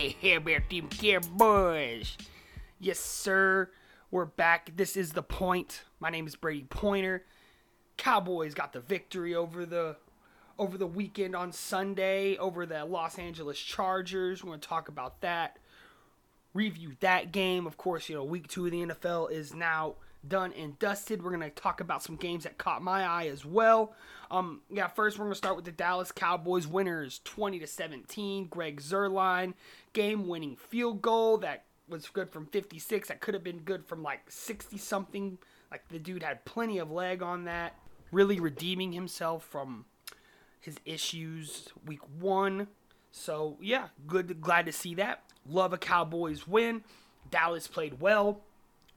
How about them Cowboys? Yes, sir. We're back. This is the point. My name is Brady Pointer. Cowboys got the victory over the over the weekend on Sunday over the Los Angeles Chargers. We're to talk about that. Review that game. Of course, you know, week 2 of the NFL is now done and dusted. We're going to talk about some games that caught my eye as well. Um, yeah, first we're going to start with the Dallas Cowboys winners 20 to 17. Greg Zuerlein game winning field goal that was good from 56. That could have been good from like 60 something. Like the dude had plenty of leg on that. Really redeeming himself from his issues week 1. So, yeah, good glad to see that. Love a Cowboys win. Dallas played well.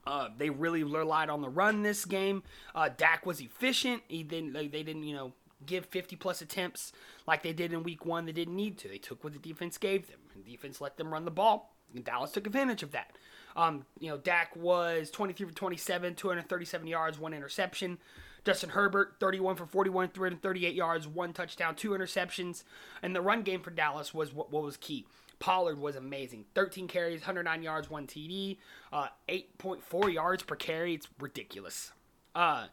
Uh, they really relied on the run this game. Uh, Dak was efficient. He didn't. Like, they didn't, you know, give 50 plus attempts like they did in Week One. They didn't need to. They took what the defense gave them. And defense let them run the ball. And Dallas took advantage of that. Um, you know, Dak was 23 for 27, 237 yards, one interception. Justin Herbert, 31 for 41, 338 yards, one touchdown, two interceptions. And the run game for Dallas was what, what was key. Pollard was amazing. 13 carries, 109 yards, one TD, uh, 8.4 yards per carry. It's ridiculous. Uh,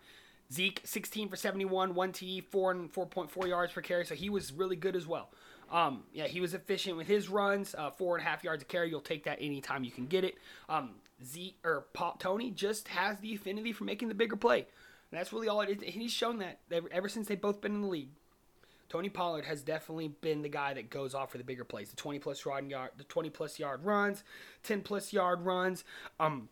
Zeke, 16 for 71, one TD, four and 4.4 yards per carry. So he was really good as well. Um, yeah, he was efficient with his runs. Uh, four and a half yards a carry. You'll take that anytime you can get it. Um, Zeke or Pop Tony just has the affinity for making the bigger play. And that's really all it is. And he's shown that ever since they've both been in the league. Tony Pollard has definitely been the guy that goes off for the bigger plays, the 20 plus yard, the 20 plus yard runs, 10 plus yard runs. Um,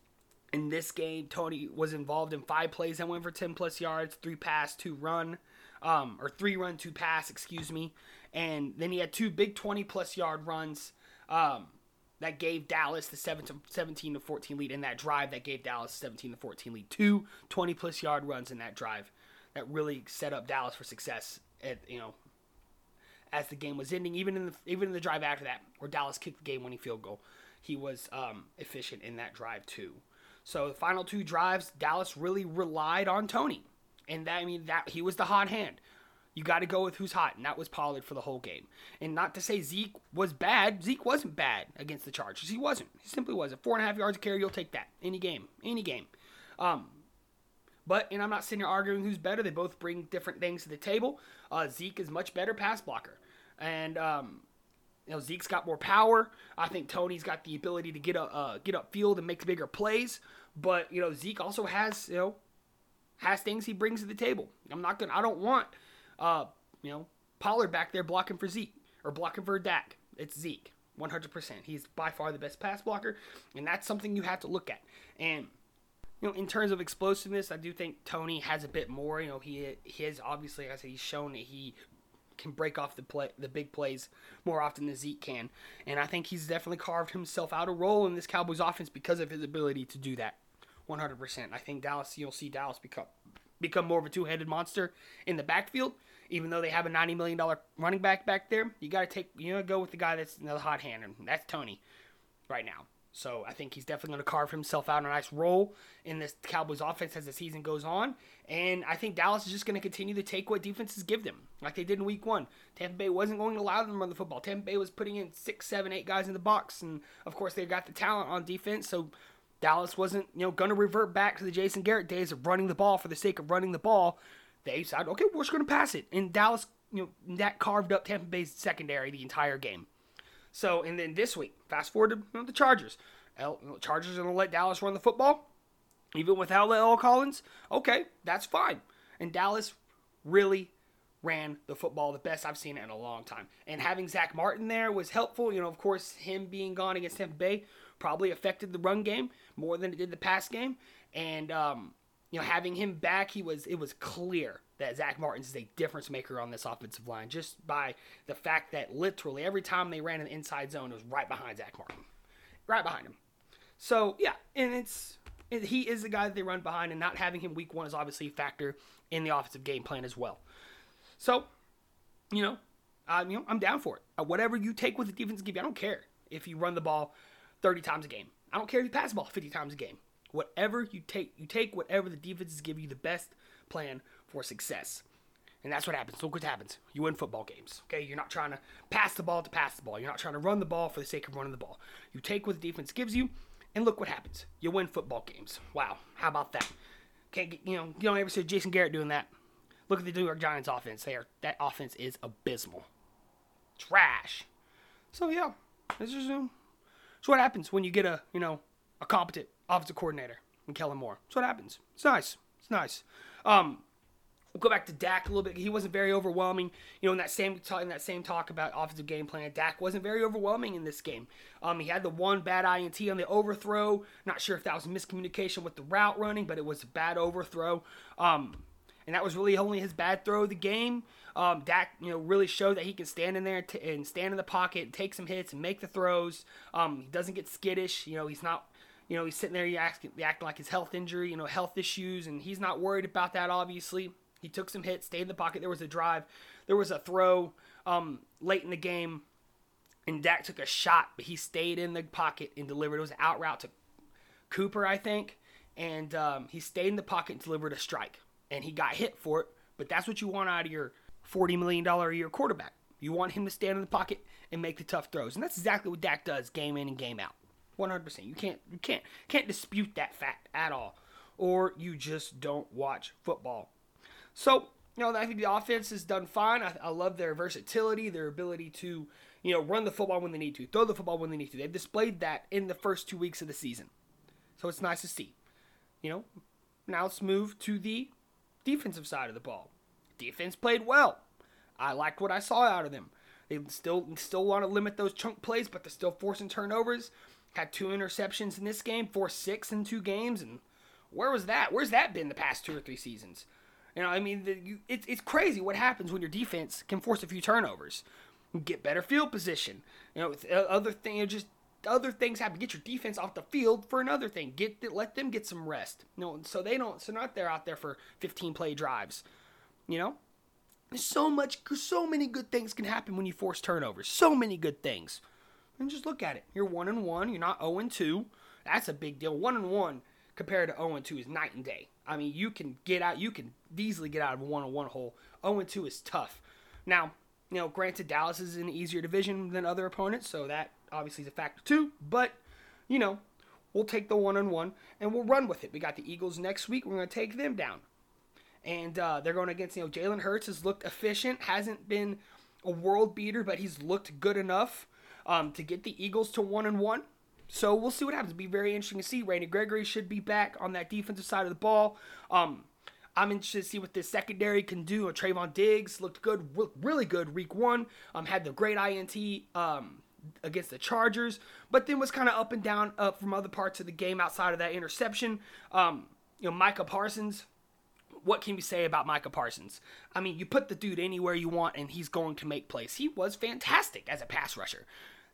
in this game, Tony was involved in five plays that went for 10 plus yards, three pass, two run, um, or three run, two pass, excuse me. And then he had two big 20 plus yard runs um, that gave Dallas the 17 to 14 lead in that drive that gave Dallas 17 to 14 lead. Two 20 plus yard runs in that drive that really set up Dallas for success at, you know, as the game was ending. Even in the even in the drive after that, where Dallas kicked the game-winning field goal, he was um, efficient in that drive too. So the final two drives, Dallas really relied on Tony, and that I mean that he was the hot hand. You got to go with who's hot, and that was Pollard for the whole game. And not to say Zeke was bad. Zeke wasn't bad against the Chargers. He wasn't. He simply wasn't. Four and a half yards of carry, you'll take that any game, any game. Um, but and I'm not sitting here arguing who's better. They both bring different things to the table. Uh, Zeke is much better pass blocker, and um, you know Zeke's got more power. I think Tony's got the ability to get up uh, get up field and make bigger plays. But you know Zeke also has you know has things he brings to the table. I'm not gonna. I don't want uh, you know Pollard back there blocking for Zeke or blocking for Dak. It's Zeke. 100%. He's by far the best pass blocker, and that's something you have to look at. And you know, in terms of explosiveness, I do think Tony has a bit more. You know, he has obviously, like I said, he's shown that he can break off the play, the big plays more often than Zeke can, and I think he's definitely carved himself out a role in this Cowboys offense because of his ability to do that. 100%. I think Dallas, you'll see Dallas become become more of a two-headed monster in the backfield. Even though they have a 90 million dollar running back back there, you got to take you know go with the guy that's the hot hand, and that's Tony right now. So I think he's definitely going to carve himself out a nice role in this Cowboys offense as the season goes on. And I think Dallas is just going to continue to take what defenses give them, like they did in Week One. Tampa Bay wasn't going to allow them to run the football. Tampa Bay was putting in six, seven, eight guys in the box, and of course they got the talent on defense. So Dallas wasn't, you know, going to revert back to the Jason Garrett days of running the ball for the sake of running the ball. They decided, okay, we're just going to pass it, and Dallas, you know, that carved up Tampa Bay's secondary the entire game. So, and then this week, fast forward to you know, the Chargers. L, Chargers are going to let Dallas run the football, even without La'el Collins. Okay, that's fine. And Dallas really ran the football the best I've seen it in a long time. And having Zack Martin there was helpful. You know, of course, him being gone against Tampa Bay probably affected the run game more than it did the pass game. And um, you know, having him back, he was it was clear that Zack Martins is a difference maker on this offensive line just by the fact that literally every time they ran an inside zone, it was right behind Zack Martin, right behind him. So yeah, and it's he is the guy that they run behind, and not having him week one is obviously a factor in the offensive game plan as well. So, you know, uh, you know, I'm down for it. Uh, whatever you take with the defense give you, I don't care if you run the ball 30 times a game. I don't care if you pass the ball 50 times a game. Whatever you take, you take whatever the defenses give you the best plan for success. And that's what happens. Look what happens. You win football games. Okay, you're not trying to pass the ball to pass the ball. You're not trying to run the ball for the sake of running the ball. You take what the defense gives you, and look what happens. You win football games. Wow, how about that? Can't get, you know you don't ever see Jason Garrett doing that. Look at the New York Giants offense. They are that offense is abysmal, trash. So yeah, is um, it's what happens when you get a you know a competent offensive coordinator in Kellen Moore. That's what happens. It's nice. It's nice. Um, We'll go back to Dak a little bit. He wasn't very overwhelming. You know, in that same talk, in that same talk about offensive game plan, Dak wasn't very overwhelming in this game. Um, he had the one bad INT on the overthrow. Not sure if that was miscommunication with the route running, but it was a bad overthrow. Um, and that was really only his bad throw of the game. Um, Dak, you know, really showed that he can stand in there t- and stand in the pocket, and take some hits, and make the throws. Um, he doesn't get skittish. You know, he's not you know, he's sitting there, he acting, acting like his health injury, you know, health issues, and he's not worried about that, obviously. He took some hits, stayed in the pocket. There was a drive. There was a throw um, late in the game, and Dak took a shot, but he stayed in the pocket and delivered. It was an out route to Cooper, I think, and um, he stayed in the pocket and delivered a strike. And he got hit for it, but that's what you want out of your $40 million a year quarterback. You want him to stand in the pocket and make the tough throws. And that's exactly what Dak does game in and game out. 100%. You can't you can't can't dispute that fact at all or you just don't watch football so, you know, I think the offense has done fine. I, I love their versatility, their ability to, you know, run the football when they need to, throw the football when they need to. They've displayed that in the first two weeks of the season. So it's nice to see. You know, now let's move to the defensive side of the ball. Defense played well. I liked what I saw out of them. They still still want to limit those chunk plays, but they're still forcing turnovers. Had two interceptions in this game, forced six in two games, and where was that? Where's that been the past two or three seasons? You know, I mean, the, you, it's it's crazy what happens when your defense can force a few turnovers, get better field position. You know, uh, other thing, you know, just other things happen. Get your defense off the field for another thing. Get let them get some rest. You know, so they don't. So not they're out there for 15 play drives. You know, there's so much, so many good things can happen when you force turnovers. So many good things. And just look at it. You're one and one. You're not 0 and two. That's a big deal. One and one compared to 0 and two is night and day. I mean, you can get out. You can easily get out of a one-on-one hole. 0 2 is tough. Now, you know, granted, Dallas is an easier division than other opponents, so that obviously is a factor too. But, you know, we'll take the one-on-one and we'll run with it. We got the Eagles next week. We're going to take them down, and uh, they're going against you know Jalen Hurts has looked efficient, hasn't been a world beater, but he's looked good enough um, to get the Eagles to one and one. So we'll see what happens. It'll be very interesting to see. Randy Gregory should be back on that defensive side of the ball. Um, I'm interested to see what this secondary can do. Uh, Trevon Diggs looked good, really good week one. Um, had the great INT um, against the Chargers, but then was kind of up and down uh, from other parts of the game outside of that interception. Um, you know, Micah Parsons. What can we say about Micah Parsons? I mean, you put the dude anywhere you want, and he's going to make plays. He was fantastic as a pass rusher.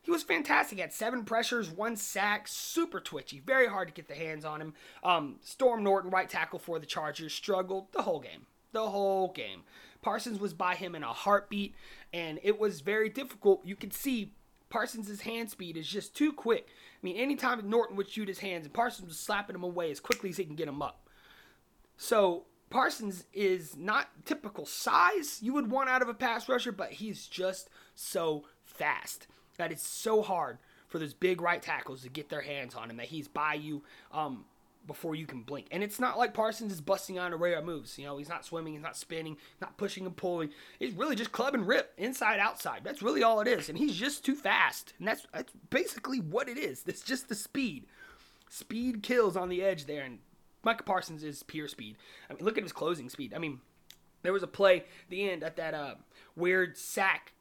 He was fantastic. He had seven pressures, one sack, super twitchy, very hard to get the hands on him. Um, Storm Norton, right tackle for the Chargers, struggled the whole game. The whole game. Parsons was by him in a heartbeat, and it was very difficult. You could see Parsons' hand speed is just too quick. I mean, anytime Norton would shoot his hands, and Parsons was slapping him away as quickly as he can get him up. So Parsons is not typical size you would want out of a pass rusher, but he's just so fast that it's so hard for those big right tackles to get their hands on him that he's by you um, before you can blink. And it's not like Parsons is busting on array of moves. You know, he's not swimming, he's not spinning, not pushing and pulling. He's really just club and rip, inside, outside. That's really all it is. And he's just too fast. And that's, that's basically what it is. It's just the speed. Speed kills on the edge there. And Micah Parsons is pure speed. I mean, look at his closing speed. I mean, there was a play the end at that uh, weird sack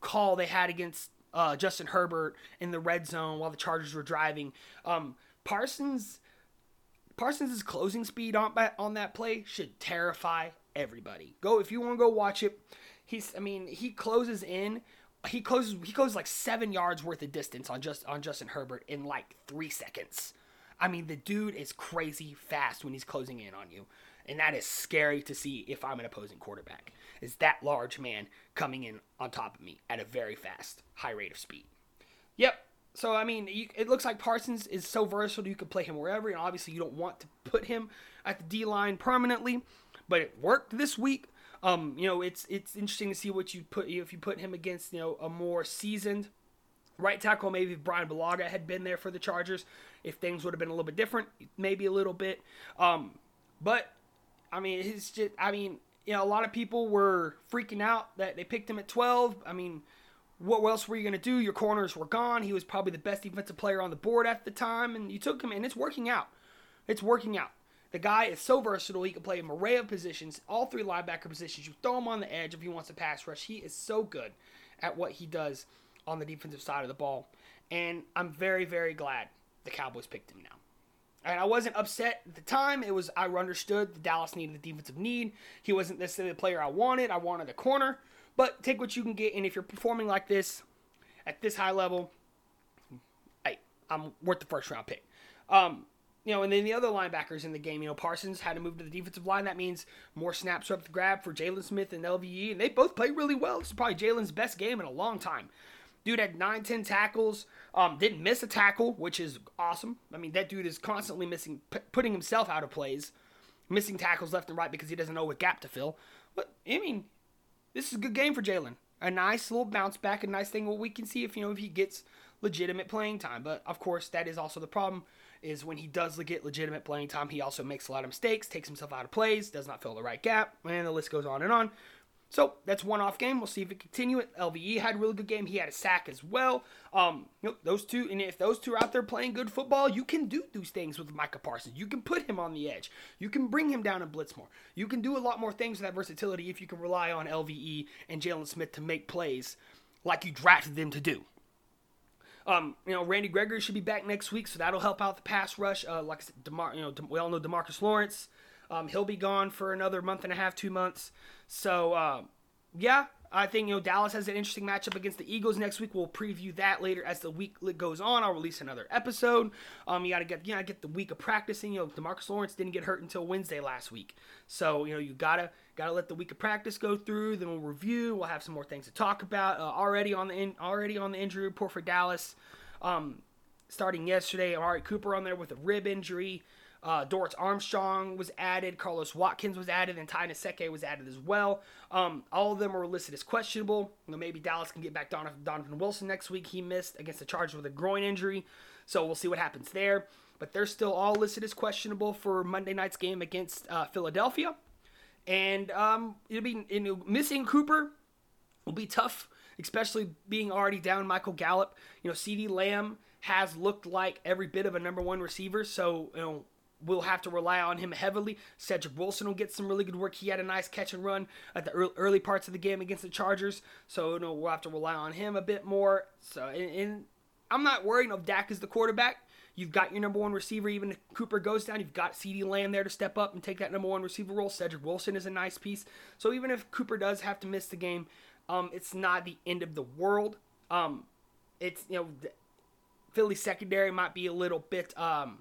call they had against uh, Justin Herbert in the red zone while the Chargers were driving. Um, Parsons Parsons' closing speed on on that play should terrify everybody. Go if you want to go watch it. He's I mean he closes in. He closes he closes like seven yards worth of distance on just on Justin Herbert in like three seconds. I mean the dude is crazy fast when he's closing in on you, and that is scary to see if I'm an opposing quarterback is that large man coming in on top of me at a very fast, high rate of speed. Yep. So I mean, you, it looks like Parsons is so versatile you could play him wherever, and obviously you don't want to put him at the D line permanently, but it worked this week. Um, you know, it's it's interesting to see what you put if you put him against you know a more seasoned right tackle. Maybe if Bryan Bulaga had been there for the Chargers, if things would have been a little bit different, maybe a little bit. Um, but I mean, it's just I mean, you know, a lot of people were freaking out that they picked him at 12. I mean, what else were you going to do? Your corners were gone. He was probably the best defensive player on the board at the time, and you took him, and it's working out. It's working out. The guy is so versatile. He can play an array of positions, all three linebacker positions. You throw him on the edge if he wants to pass rush. He is so good at what he does on the defensive side of the ball. And I'm very, very glad the Cowboys picked him now. And I wasn't upset at the time. It was I understood the Dallas needed a defensive need. He wasn't necessarily the player I wanted. I wanted a corner. But take what you can get, and if you're performing like this at this high level, hey, I'm worth the first round pick. Um, you know, and then the other linebackers in the game, you know, Parsons had to move to the defensive line. That means more snaps up the grab for Jaylon Smith and LVE, and they both played really well. Is probably Jaylon's best game in a long time. Dude had 9, 10 tackles, um, didn't miss a tackle, which is awesome. I mean, that dude is constantly missing, p- putting himself out of plays, missing tackles left and right because he doesn't know what gap to fill. But, I mean, this is a good game for Jaylon. A nice little bounce back, a nice thing. Well, we can see if, you know, if he gets legitimate playing time. But, of course, that is also the problem is when he does get legitimate playing time, he also makes a lot of mistakes, takes himself out of plays, does not fill the right gap, and the list goes on and on. So that's one off game. We'll see if it continue. LVE had a really good game. He had a sack as well. Um, you know, those two, and if those two are out there playing good football, you can do those things with Micah Parsons. You can put him on the edge. You can bring him down and blitz more. You can do a lot more things with that versatility if you can rely on LVE and Jaylon Smith to make plays like you drafted them to do. Um, you know, Randy Gregory should be back next week, so that'll help out the pass rush. Uh, like I said, DeMar- you know, De- we all know DeMarcus Lawrence. Um, he'll be gone for another month and a half, two months. So, uh, yeah, I think you know Dallas has an interesting matchup against the Eagles next week. We'll preview that later as the week goes on. I'll release another episode. Um, you gotta get you know get the week of practicing. You know, DeMarcus Lawrence didn't get hurt until Wednesday last week, so you know you gotta gotta let the week of practice go through. Then we'll review. We'll have some more things to talk about. Uh, already on the in, already on the injury report for Dallas. Um, starting yesterday, Amari Cooper on there with a rib injury. Uh, Dorance Armstrong was added. Carlos Watkins was added, and Ty Nsekhe was added as well. Um, all of them are listed as questionable. You know, maybe Dallas can get back Donovan, Donovan Wilson next week. He missed against the Chargers with a groin injury, so we'll see what happens there. But they're still all listed as questionable for Monday night's game against uh, Philadelphia. And um, it'll be missing Cooper will be tough, especially being already down Michael Gallup. You know, CeeDee Lamb has looked like every bit of a number one receiver, so you know we'll have to rely on him heavily. Cedric Wilson will get some really good work. He had a nice catch and run at the early parts of the game against the Chargers, so you know, we'll have to rely on him a bit more. So, and, and I'm not worried if Dak is the quarterback. You've got your number one receiver. Even if Cooper goes down, you've got CeeDee Lamb there to step up and take that number one receiver role. Cedric Wilson is a nice piece. So even if Cooper does have to miss the game, um, it's not the end of the world. Um, it's you know, Philly secondary might be a little bit um,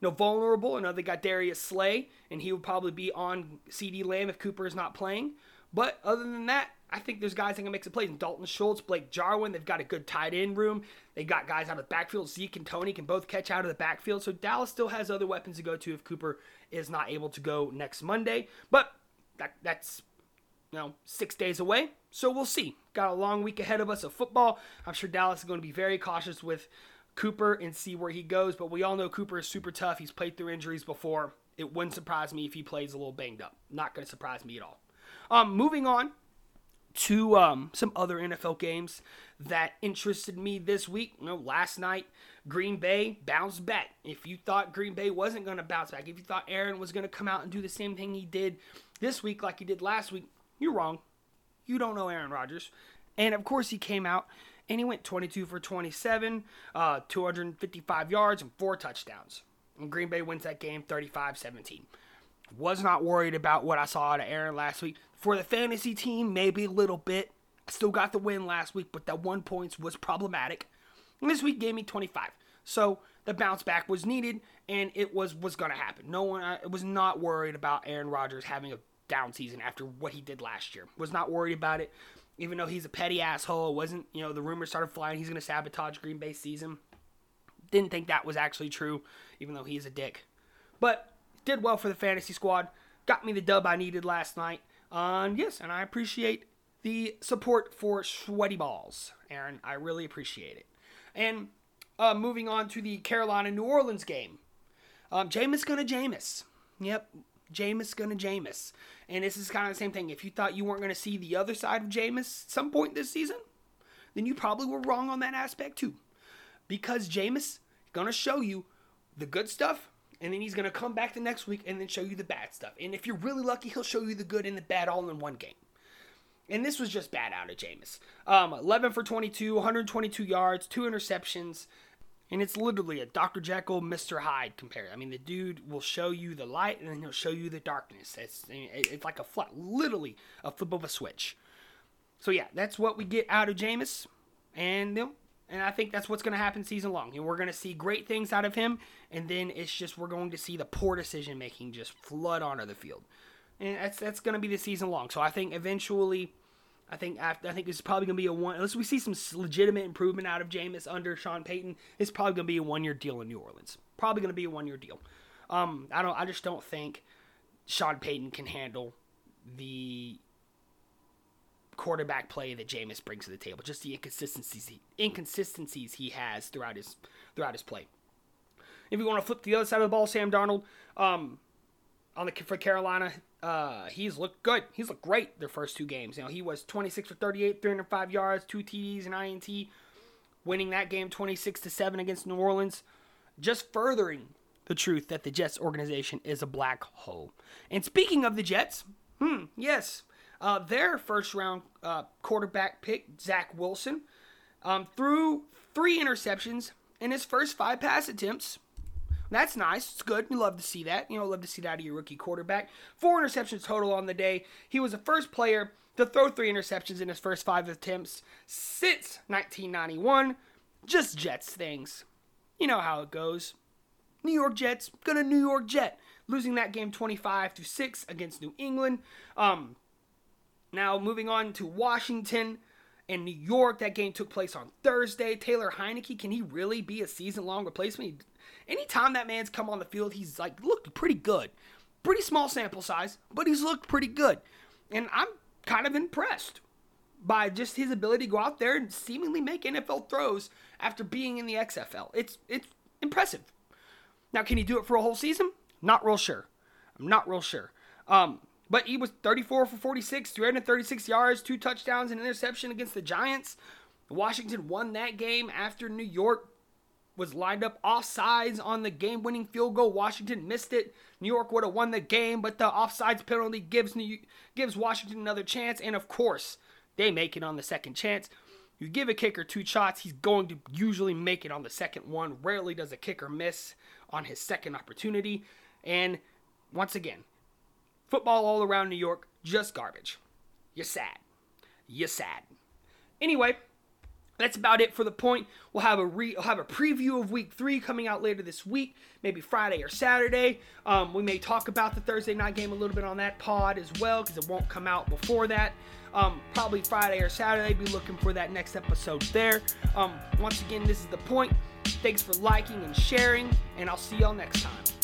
you know, vulnerable. I know they got Darius Slay, and he would probably be on CeeDee Lamb if Cooper is not playing. But other than that, I think there's guys that can make some plays. Dalton Schultz, Blake Jarwin, they've got a good tight end room. They got guys out of the backfield. Zeke and Tony can both catch out of the backfield. So Dallas still has other weapons to go to if Cooper is not able to go next Monday. But that, that's you know six days away. So we'll see. Got a long week ahead of us of football. I'm sure Dallas is going to be very cautious with Cooper and see where he goes. But we all know Cooper is super tough. He's played through injuries before. It wouldn't surprise me if he plays a little banged up. Not going to surprise me at all. Um, moving on to um, some other NFL games that interested me this week. You know, last night, Green Bay bounced back. If you thought Green Bay wasn't going to bounce back, if you thought Aaron was going to come out and do the same thing he did this week like he did last week, you're wrong. You don't know Aaron Rodgers. And of course, he came out and he went 22 for 27, uh, 255 yards, and four touchdowns. And Green Bay wins that game 35 17. Was not worried about what I saw out of Aaron last week. For the fantasy team, maybe a little bit. Still got the win last week, but that one points was problematic. And this week gave me 25. So the bounce back was needed, and it was was going to happen. No one I was not worried about Aaron Rodgers having a down season after what he did last year. Was not worried about it even though he's a petty asshole, it wasn't, you know, the rumors started flying he's going to sabotage Green Bay season. Didn't think that was actually true, even though he's a dick. But did well for the fantasy squad. got me the dub I needed last night. Um, yes, and I appreciate the support for Sweaty Balls, Aaron. I really appreciate it. And uh, moving on to the Carolina New Orleans game. Um, Jameis gonna Jameis. Yep, Jameis gonna Jameis. And this is kind of the same thing. If you thought you weren't gonna see the other side of Jameis some point this season, then you probably were wrong on that aspect too. Because Jameis gonna show you the good stuff, and then he's gonna come back the next week and then show you the bad stuff. And if you're really lucky, he'll show you the good and the bad all in one game. And this was just bad out of Jameis. Um, 11 for 22, 122 yards, two interceptions. And it's literally a Dr. Jekyll, Mr. Hyde compare. I mean, the dude will show you the light and then he'll show you the darkness. It's, it's like a flip, literally a flip of a switch. So yeah, that's what we get out of Jameis. And you know, and I think that's what's going to happen season long. And we're going to see great things out of him. And then it's just we're going to see the poor decision making just flood onto the field. And that's that's going to be the season long. So I think eventually I think after, I think it's probably gonna be a one unless we see some legitimate improvement out of Jameis under Sean Payton. It's probably gonna be a one year deal in New Orleans. Probably gonna be a one year deal. Um, I don't. I just don't think Sean Payton can handle the quarterback play that Jameis brings to the table. Just the inconsistencies he, inconsistencies he has throughout his throughout his play. If you want to flip to the other side of the ball, Sam Darnold, um, on the for Carolina, uh, he's looked good. He's looked great their first two games. You know, he was 26 for 38, 305 yards, two TDs and INT, winning that game 26 to 7 against New Orleans, just furthering the truth that the Jets organization is a black hole. And speaking of the Jets, hmm, yes, uh, their first round uh, quarterback pick, Zach Wilson, um, threw three interceptions in his first five pass attempts that's nice. It's good. We love to see that. You know, love to see that out of your rookie quarterback. Four interceptions total on the day. He was the first player to throw three interceptions in his first five attempts since 1991. Just Jets things. You know how it goes. New York Jets gonna New York Jet, losing that game 25 to six against New England. Um, now moving on to Washington and New York. That game took place on Thursday. Taylor Heinicke, can he really be a season long replacement? Anytime that man's come on the field, he's like looked pretty good. Pretty small sample size, but he's looked pretty good. And I'm kind of impressed by just his ability to go out there and seemingly make NFL throws after being in the XFL. It's it's impressive. Now, can he do it for a whole season? Not real sure. I'm not real sure. Um, but he was 34 for 46, 336 yards, two touchdowns, and interception against the Giants. Washington won that game after New York was lined up offsides on the game winning field goal. Washington missed it. New York would have won the game, but the offsides penalty gives New, gives Washington another chance. And of course, they make it on the second chance. You give a kicker two shots, he's going to usually make it on the second one. Rarely does a kicker miss on his second opportunity. And once again, football all around New York, just garbage. You're sad. You're sad. Anyway, that's about it for the point. We'll have a re- we'll have a preview of week three coming out later this week, maybe Friday or Saturday. Um, we may talk about the Thursday night game a little bit on that pod as well because it won't come out before that. Um, probably Friday or Saturday. Be looking for that next episode there. Um, once again, this is the point. Thanks for liking and sharing, and I'll see y'all next time.